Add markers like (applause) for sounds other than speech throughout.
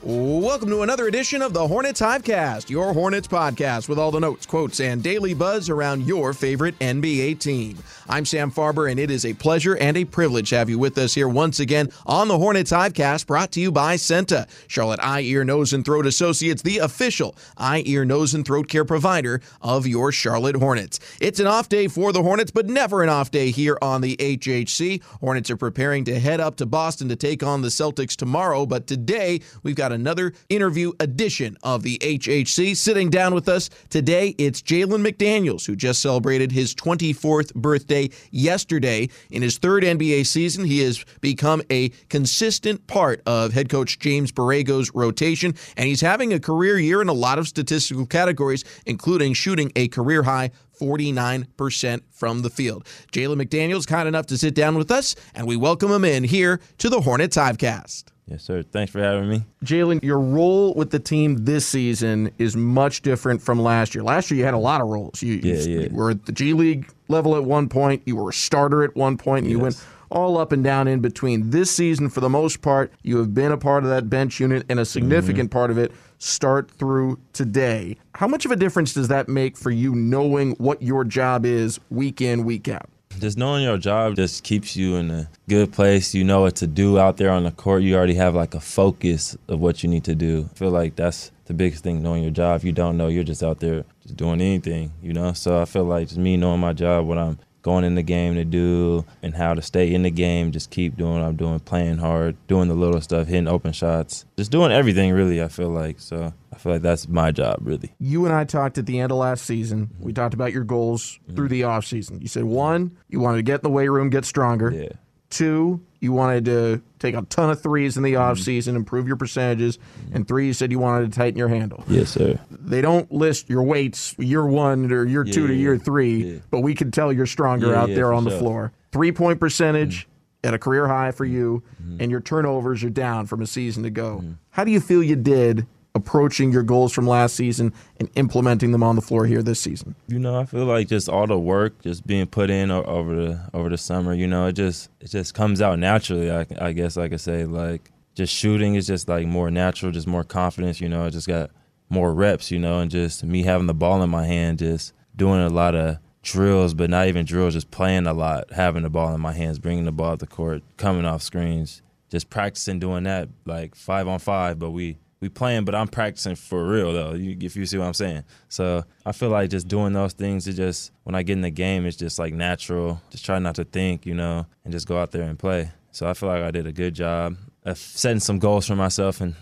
Welcome to another edition of the Hornets Hivecast, your Hornets podcast with all the notes, quotes, and daily buzz around your favorite NBA team. I'm Sam Farber, and it is a pleasure and a privilege to have you with us here once again on the Hornets Hivecast, brought to you by CEENTA, Charlotte Eye, Ear, Nose, and Throat Associates, the official eye, ear, nose, and throat care provider of your Charlotte Hornets. It's an off day for the Hornets, but never an off day here on the HHC. Hornets are preparing to head up to Boston to take on the Celtics tomorrow, but today we've got another interview edition of the HHC. Sitting down with us today, it's Jalen McDaniels, who just celebrated his 24th birthday yesterday. In his third NBA season, he has become a consistent part of head coach James Borrego's rotation, and he's having a career year in a lot of statistical categories, including shooting a career high 49% from the field. Jalen McDaniels kind enough to sit down with us, and we welcome him in here to the Hornets Hivecast. Yes, sir. Thanks for having me. Jalen, your role with the team this season is much different from last year. Last year, you had a lot of roles. You, yeah, yeah. you were at the G League level at one point, you were a starter at one point, and yes. you went all up and down in between. This season, for the most part, you have been a part of that bench unit and a significant mm-hmm. part of it start through today. How much of a difference does that make for you knowing what your job is week in, week out? just knowing your job just keeps you in a good place. You know what to do out there on the court. You already have like a focus of what you need to do. I feel like that's the biggest thing, knowing your job. If you don't know, you're just out there just doing anything, you know? So I feel like just me knowing my job, what I'm going in the game to do and how to stay in the game. Just keep doing what I'm doing, playing hard, doing the little stuff, hitting open shots, just doing everything really. I feel like so. I feel like that's my job really. You and I talked at the end of last season. We talked about your goals mm-hmm. through the off season. You said one, you wanted to get in the weight room, get stronger. Yeah. Two, you wanted to take a ton of threes in the mm-hmm. offseason, improve your percentages. Mm-hmm. And three, you said you wanted to tighten your handle. Yes, sir. They don't list your weights year one or year yeah, two to year three, yeah. but we can tell you're stronger yeah, out there on the sure. floor. Three point percentage mm-hmm. at a career high for you, mm-hmm. and your turnovers are down from a season ago. Mm-hmm. How do you feel you did approaching your goals from last season and implementing them on the floor here this season? You know, I feel like just all the work just being put in over the over the summer. You know, it just it just comes out naturally. I, I guess I could say like just shooting is just like more natural, just more confidence. You know, I just got more reps. You know, and just me having the ball in my hand, just doing a lot of drills, but not even drills, just playing a lot, having the ball in my hands, bringing the ball to the court, coming off screens, just practicing doing that like five on five. But we we playing, but I'm practicing for real though. You, if you see what I'm saying. So I feel like just doing those things is just when I get in the game, it's just like natural. Just try not to think, you know, and just go out there and play. So I feel like I did a good job of setting some goals for myself and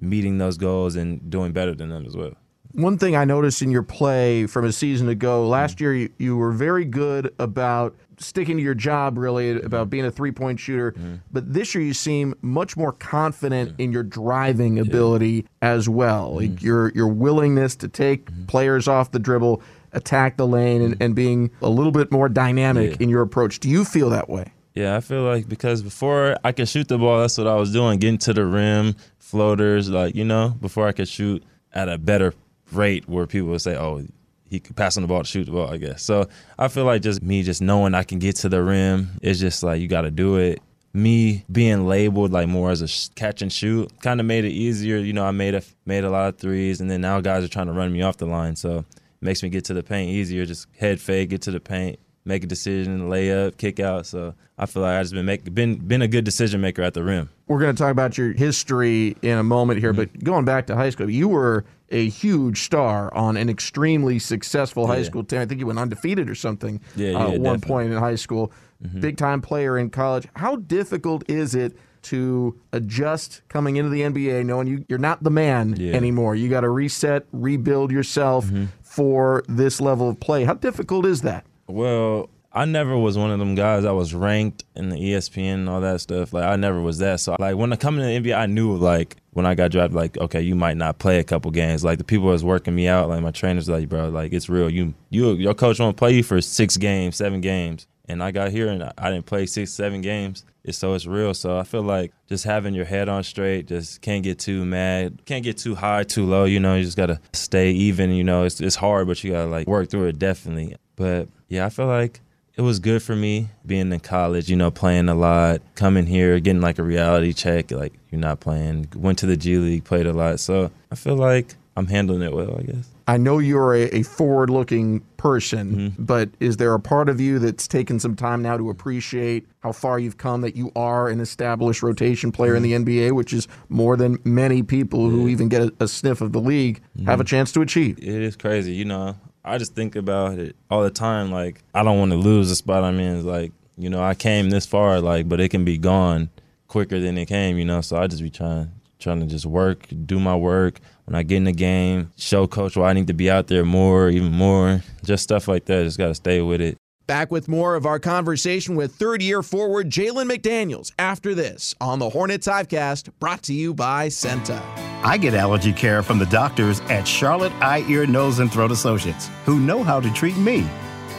meeting those goals and doing better than them as well. One thing I noticed in your play from a season ago, last year you, you were very good about sticking to your job, really, mm-hmm. about being a three point shooter. Mm-hmm. But this year you seem much more confident in your driving ability as well. Mm-hmm. Like your, your willingness to take players off the dribble, attack the lane, and, and being a little bit more dynamic Yeah. in your approach. Do you feel that way? Yeah, I feel like because before I could shoot the ball, that's what I was doing, getting to the rim, floaters, like, you know, before I could shoot at a better rate where people would say, oh, he could pass on the ball to shoot the ball, I guess. So I feel like just me just knowing I can get to the rim, it's just like you got to do it. Me being labeled like more as a catch and shoot kind of made it easier. You know, I made a made a lot of threes, and then now guys are trying to run me off the line, so it makes me get to the paint easier. Just head fake, get to the paint, make a decision, lay up, kick out. So I feel like I just been make, been been a good decision maker at the rim. We're going to talk about your history in a moment here, Mm-hmm. but going back to high school, you were a huge star on an extremely successful high Yeah. school team. I think he went undefeated or something Yeah, uh, at one definitely. Mm-hmm. point in high school. Big time player in college. How difficult is it to adjust coming into the NBA, knowing you, you're not the man Yeah. Mm-hmm. anymore? You got to reset, rebuild yourself for this level of play. How difficult is that? Well, I never was one of them guys that was ranked in the ESPN and all that stuff. Like I never was that. So like when I come into the NBA, I knew like when I got drafted, like okay, you might not play a couple games. Like the people that was working me out, like my trainers, like bro, like it's real. You you your coach won't play you for six games, seven games. And I got here and I I didn't play six, seven games. It's so it's real. So I feel like just having your head on straight, just can't get too mad, can't get too high, too low. You know, you just gotta stay even. You know, it's it's hard, but you gotta like work through it definitely. But yeah, I feel like it was good for me being in college, you know, playing a lot, coming here, getting like a reality check, like you're not playing. Went to the G League, played a lot. So I feel like I'm handling it well, I guess. I know you're a, a forward looking person, Mm-hmm. but is there a part of you that's taken some time now to appreciate how far you've come, that you are an established rotation player in the Mm-hmm. NBA, which is more than many people who even get a, a sniff of the league Mm-hmm. have a chance to achieve? It is crazy, you know. I just think about it all the time. Like I don't want to lose the spot I'm in. Like you know, I came this far, like, but it can be gone quicker than it came, you know. So I just be trying, trying to just work, do my work. When I get in the game, show coach why I need to be out there more, even more, just stuff like that. Just got to stay with it. Back with more of our conversation with third year forward Jalen McDaniels after this on the Hornets Hivecast, brought to you by CEENTA. I get allergy care from the doctors at Charlotte Eye, Ear, Nose, and Throat Associates who know how to treat me,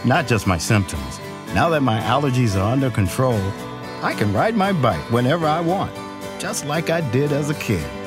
not just my symptoms. Now that my allergies are under control, I can ride my bike whenever I want, just like I did as a kid.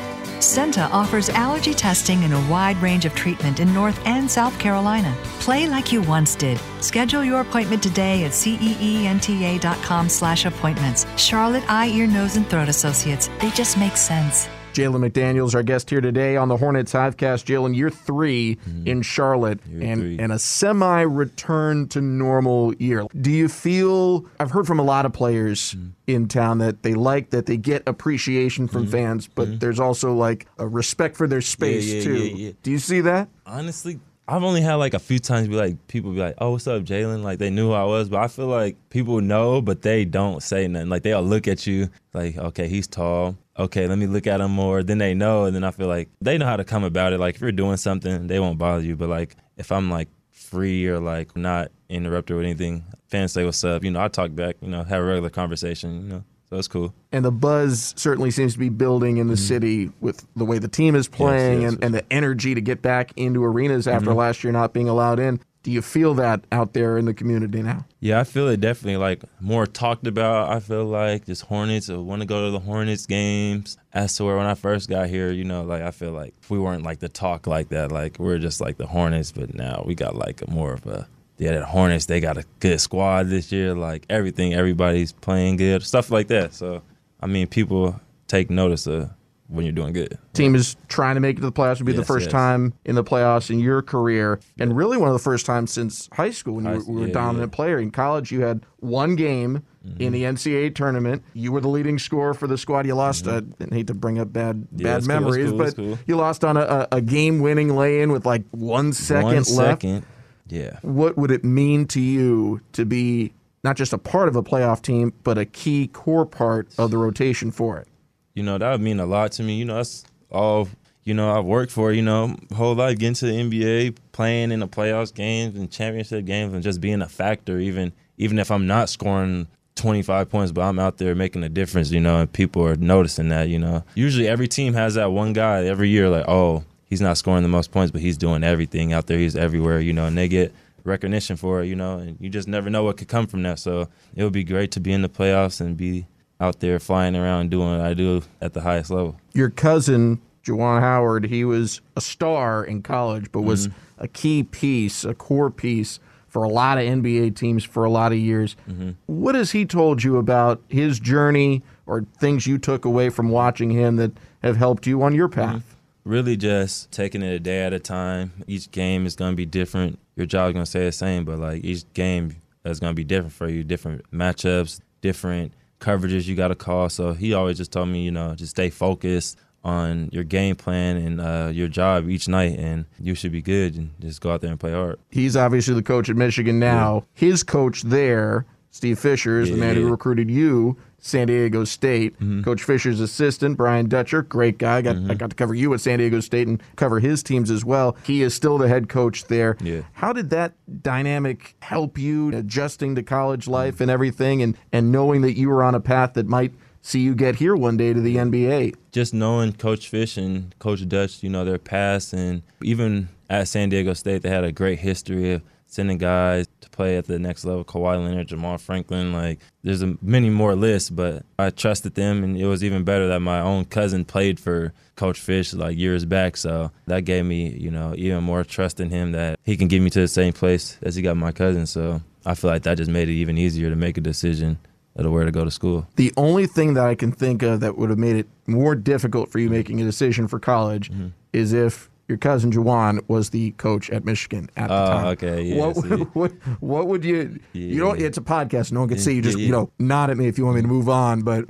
CEENTA offers allergy testing and a wide range of treatment in North and South Carolina. Play like you once did. Schedule your appointment today at ceenta.com slash appointments. Charlotte Eye, Ear, Nose, and Throat Associates. They just make sense. Jalen McDaniels, our guest here today on the Hornets Hivecast. Jalen, year 3 mm-hmm. in Charlotte and, three. and a semi return to normal year. Do you feel, I've heard from a lot of players mm-hmm. in town that they like that they get appreciation from mm-hmm. fans, but there's also like a respect for their space yeah, too. yeah, yeah. Do you see that? honestly, I've only had like a few times be like people be like, "Oh, what's up, Jalen?" Like they knew who I was, but I feel like people know, but they don't say nothing. Like they'll look at you like, "Okay, he's tall. Okay, let me look at them more." Then they know, and then I feel like they know how to come about it. Like if you're doing something, they won't bother you. But like if I'm like free or like not interrupted with anything, fans say what's up. You know, I talk back. You know, have a regular conversation. You know, so it's cool. And the buzz certainly seems to be building in the mm-hmm. city with the way the team is playing yes, and, and the energy to get back into arenas after mm-hmm. last year not being allowed in. Do you feel that out there in the community now? Yeah, I feel it definitely like more talked about. I feel like just Hornets. I want to go to the Hornets games. As to where when I first got here, you know, like I feel like we weren't like the talk like that. Like we're just like the Hornets, but now we got like a more of a yeah. The Hornets they got a good squad this year. Like everything, everybody's playing good, stuff like that. So I mean, people take notice of when you're doing good. Team is trying to make it to the playoffs. It'll be the first yes. time in the playoffs in your career, and really one of the first times since high school when you were, were a dominant yeah. player. In college, you had one game in the NCAA tournament. You were the leading scorer for the squad. You lost. Uh, I hate to bring up bad Mm-hmm. Yeah, bad memories, cool, but cool. you lost on a, a, a game-winning lay-in with like one second One left. second. Yeah. What would it mean to you to be not just a part of a playoff team, but a key core part of the rotation for it? You know that would mean a lot to me you know that's all you know, I've worked for, you know, whole life getting to the NBA, playing in the playoffs games and championship games and just being a factor even even if I'm not scoring 25 points, but I'm out there making a difference, you know, and people are noticing that, you know. Usually every team has that one guy every year like, "Oh, he's not scoring the most points, but he's doing everything out there. He's everywhere, you know, and they get recognition for it, you know, and you just never know what could come from that. So it would be great to be in the playoffs and be out there flying around doing what I do at the highest level. Your cousin, Juwan Howard, he was a star in college, but was Mm-hmm. a key piece, a core piece for a lot of NBA teams for a lot of years. Mm-hmm. What has he told you about his journey or things you took away from watching him that have helped you on your path? Really just taking it a day at a time. Each game is going to be different. Your job's going to stay the same, but like each game is going to be different for you, different matchups, different coverages you got to call. So he always just told me, you know, just stay focused on your game plan and uh, your job each night, and you should be good and just go out there and play hard. He's obviously the coach at Michigan now. His coach there, Steve Fisher, is the man who Yeah. Mm-hmm. recruited you, San Diego State. Coach Fisher's assistant, Brian Dutcher, great guy. Got, I got to cover you at San Diego State and cover his teams as well. He is still the head coach there. Yeah. How did that dynamic help you adjusting to college life Mm-hmm. and everything, and and knowing that you were on a path that might see you get here one day to the NBA? just knowing Coach Fish and Coach Dutch, you know, their past, and even at San Diego State, they had a great history of sending guys to play at the next level. Kawhi Leonard, Jamaal Franklin, like there's a, many more lists, but I trusted them, and it was even better that my own cousin played for Coach Fish like years back. So that gave me, you know, even more trust in him that he can get me to the same place as he got my cousin. So I feel like that just made it even easier to make a decision of where to go to school. The only thing that I can think of that would have made it more difficult for you Mm-hmm. making a decision for college is if your cousin Juwan was the coach at Michigan at the Oh, time. okay, yeah, What, see. (laughs) what, what would you? You don't. It's a podcast. No one can see you. Just yeah, you know, nod at me if you want me to move on. But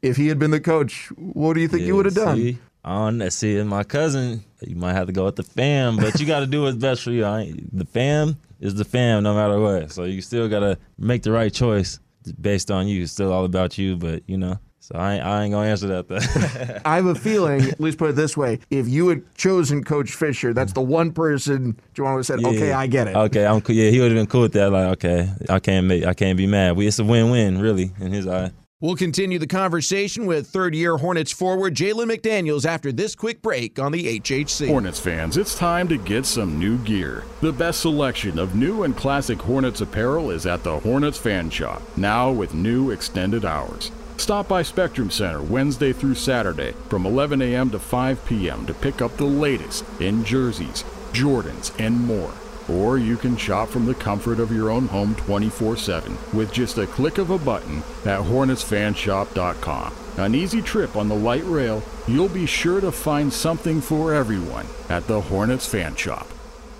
if he had been the coach, what do you think you would have done? See, on see, my cousin, you might have to go with the fam, but you got to do what's best for you. I the fam is the fam, no matter what. So you still got to make the right choice based on you. It's still all about you, but you know. So I ain't, I ain't gonna answer that. Though. (laughs) I have a feeling. at least put it this way: if you had chosen Coach Fisher, that's the one person Juwan would have said, "Okay, I get it." Okay, I'm cool. Yeah, he would have been cool with that. Like, okay, I can't make, I can't be mad. We, it's a win-win, really, in his eye. We'll continue the conversation with third year Hornets forward Jalen McDaniels after this quick break on the HHC. Hornets fans, it's time to get some new gear. The best selection of new and classic Hornets apparel is at the Hornets Fan Shop, now with new extended hours. Stop by Spectrum Center Wednesday through Saturday from 11 a.m. to 5 p.m. to pick up the latest in jerseys, Jordans, and more. Or you can shop from the comfort of your own home 24 7 with just a click of a button at HornetsFanshop.com. An easy trip on the light rail, you'll be sure to find something for everyone at the Hornets Fan Shop.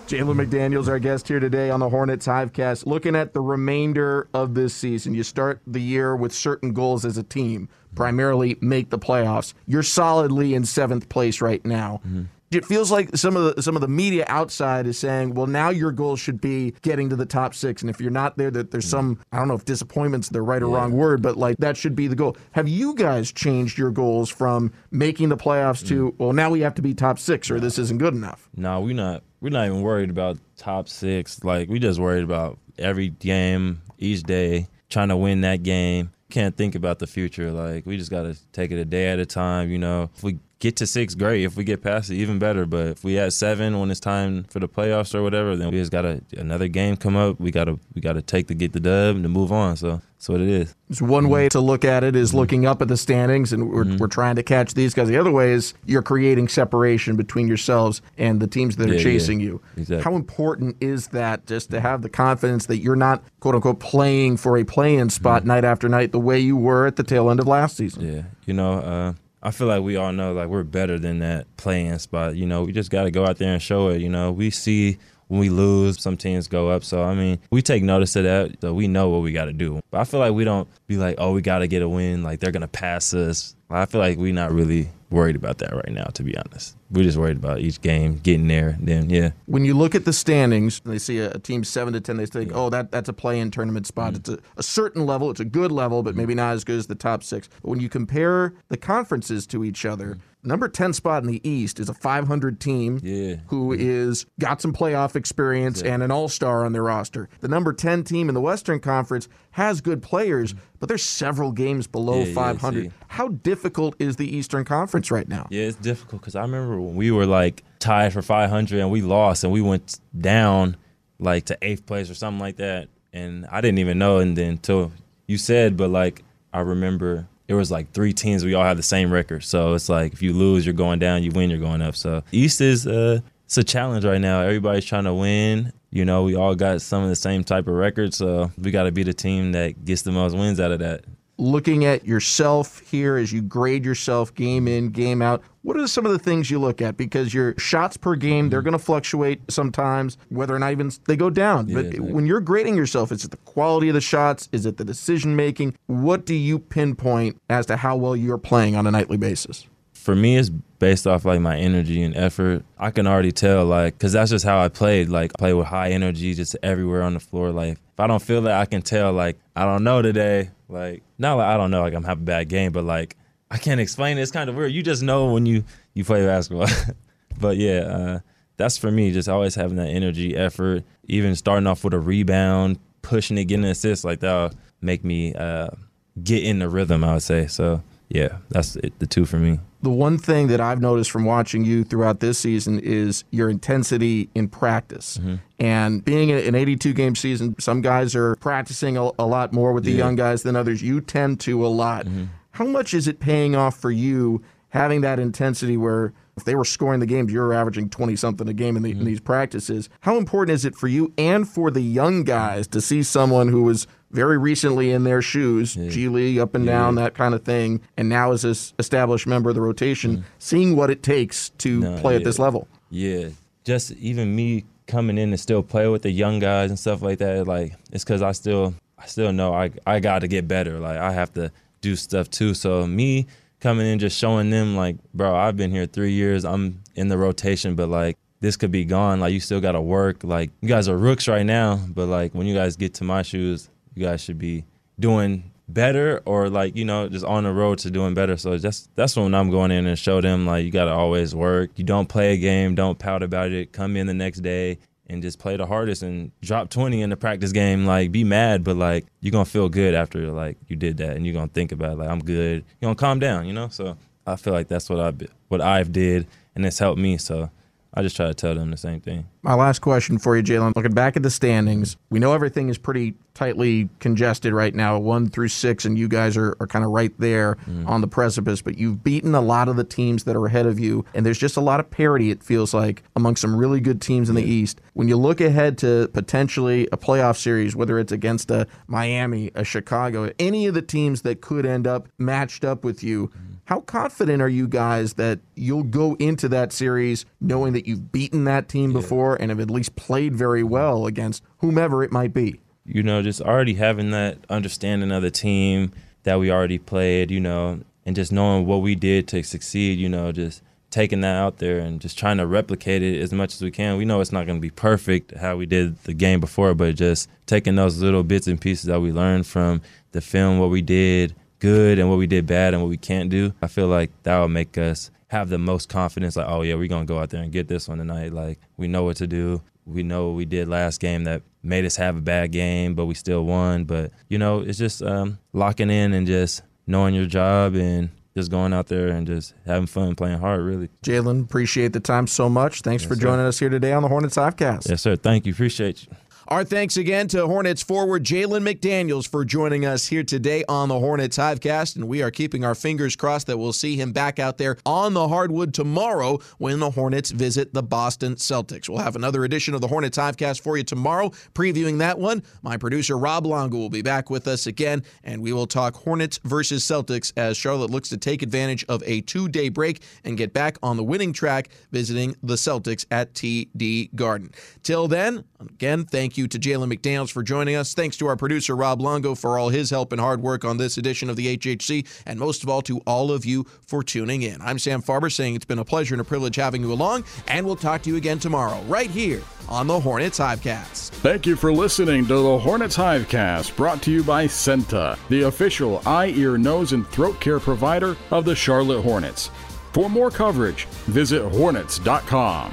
Jalen McDaniels, our guest here today on the Hornets Hivecast. Looking at the remainder of this season, you start the year with certain goals as a team, primarily make the playoffs. You're solidly in seventh place right now. Mm-hmm. It feels like some of the some of the media outside is saying, "Well, now your goal should be getting to the top six, and if you're not there, that there's mm. some I don't know if disappointment's the right or wrong word, but like that should be the goal." Have you guys changed your goals from making the playoffs mm. to well, now we have to be top six, or this isn't good enough? No, we're not. We're not even worried about top six. Like we just worried about every game, each day, trying to win that game. Can't think about the future. Like we just gotta take it a day at a time. You know, if we get to six, great. If we get past it, even better. But if we at seven when it's time for the playoffs or whatever, then we just gotta another game come up. We gotta we gotta take the get the dub and to move on. So that's what it is. It's one way to look at it is mm-hmm. looking up at the standings, and we're, mm-hmm. we're trying to catch these guys. The other way is you're creating separation between yourselves and the teams that are Yeah, yeah. chasing you. Exactly. How important is that just to have the confidence that you're not, quote unquote, playing for a play in spot mm-hmm. night after night the way you were at the tail end of last season? Yeah, you know, uh, I feel like we all know like we're better than that play-in spot. You know, we just got to go out there and show it. You know, we see when we lose, some teams go up. So I mean, we take notice of that. So we know what we got to do. But I feel like we don't be like, oh, we got to get a win. Like they're gonna pass us. I feel like we're not really worried about that right now, to be honest. We're just worried about each game getting there. Then yeah, when you look at the standings, they see a, a team seven to ten. They think, oh, that that's a play-in tournament spot. Mm-hmm. It's a, a, certain level. It's a good level, but mm-hmm. maybe not as good as the top six. But when you compare the conferences to each other. Mm-hmm number 10 spot in the East is a 500 team yeah. who mm-hmm. is got some playoff experience yeah. and an all-star on their roster. The number 10 team in the Western Conference has good players, mm-hmm. but there's several games below yeah, 500. How difficult is the Eastern Conference right now? Yeah, it's difficult cuz I remember when we were like tied for 500 and we lost and we went down like to 8th place or something like that and I didn't even know and then until you said but like I remember there was like three teams. We all have the same record, so it's like if you lose, you're going down. You win, you're going up. So East is uh, it's a challenge right now. Everybody's trying to win. You know, we all got some of the same type of records, so we got to be the team that gets the most wins out of that looking at yourself here as you grade yourself game in, game out, what are some of the things you look at? Because your shots per game, they're mm-hmm. going to fluctuate sometimes, whether or not even they go down. Yeah, but when you're grading yourself, is it the quality of the shots? Is it the decision making? What do you pinpoint as to how well you're playing on a nightly basis? For me, it's based off like my energy and effort. I can already tell, like, because that's just how I played. Like, play with high energy, just everywhere on the floor. Like, if I don't feel that, I can tell. Like, I don't know today. Like, not like I don't know, like I'm having a bad game, but like I can't explain it. It's kind of weird. You just know when you you play basketball. (laughs) but yeah, uh, that's for me. Just always having that energy, effort. Even starting off with a rebound, pushing it, getting an assist, like that'll make me uh, get in the rhythm. I would say so yeah, that's it, the two for me. The one thing that I've noticed from watching you throughout this season is your intensity in practice. Mm-hmm. And being an 82 game season, some guys are practicing a, a lot more with the yeah. young guys than others. You tend to a lot. Mm-hmm. How much is it paying off for you having that intensity where if they were scoring the games, you're averaging 20 something a game in, the, mm-hmm. in, these practices. How important is it for you and for the young guys to see someone who was very recently in their shoes, yeah. G League up and yeah. down, that kind of thing, and now is this established member of the rotation, mm-hmm. seeing what it takes to no, play yeah. at this level? Yeah. Just even me coming in and still play with the young guys and stuff like that, like it's because I still I still know I I got to get better. Like I have to do stuff too. So me coming in just showing them like, bro, I've been here three years. I'm in the rotation, but like this could be gone. Like you still got to work. Like you guys are rooks right now, but like when you guys get to my shoes, you guys should be doing better or like you know just on the road to doing better. So that's that's when I'm going in and show them like you got to always work. You don't play a game, don't pout about it. Come in the next day and just play the hardest and drop 20 in the practice game like be mad but like you're gonna feel good after like you did that and you're gonna think about it, like i'm good you're gonna calm down you know so i feel like that's what i what i've did and it's helped me so I just try to tell them the same thing. My last question for you, Jalen. Looking back at the standings, we know everything is pretty tightly congested right now, one through six, and you guys are, are kind of right there mm. on the precipice. But you've beaten a lot of the teams that are ahead of you, and there's just a lot of parity, it feels like, among some really good teams in the East. When you look ahead to potentially a playoff series, whether it's against a Miami, a Chicago, any of the teams that could end up matched up with you, mm how confident are you guys that you'll go into that series knowing that you've beaten that team before and have at least played very well against whomever it might be? You know, just already having that understanding of the team that we already played, you know, and just knowing what we did to succeed, you know, just taking that out there and just trying to replicate it as much as we can. We know it's not going to be perfect how we did the game before, but just taking those little bits and pieces that we learned from the film, what we did, good and what we did bad and what we can't do. I feel like that will make us have the most confidence. Like, oh yeah, we're gonna go out there and get this one tonight. Like we know what to do. We know what we did last game that made us have a bad game, but we still won. But you know, it's just um, locking in and just knowing your job and just going out there and just having fun, playing hard, really. Jalen, appreciate the time so much. Thanks yes, for joining sir. us here today on the Hornets Hivecast. Yes, sir. Thank you. Appreciate you. Our thanks again to Hornets forward Jalen McDaniels for joining us here today on the Hornets Hivecast, and we are keeping our fingers crossed that we'll see him back out there on the hardwood tomorrow when the Hornets visit the Boston Celtics. We'll have another edition of the Hornets Hivecast for you tomorrow, previewing that one. My producer Rob Longo will be back with us again, and we will talk Hornets versus Celtics as Charlotte looks to take advantage of a two-day break and get back on the winning track, visiting the Celtics at TD Garden. Till then, again, thank Thank you to Jalen McDaniels for joining us. Thanks to our producer, Rob Longo, for all his help and hard work on this edition of the HHC. And most of all, to all of you for tuning in. I'm Sam Farber saying it's been a pleasure and a privilege having you along. And we'll talk to you again tomorrow, right here on the Hornets Hivecast. Thank you for listening to the Hornets Hivecast, brought to you by CEENTA, the official eye, ear, nose, and throat care provider of the Charlotte Hornets. For more coverage, visit hornets.com.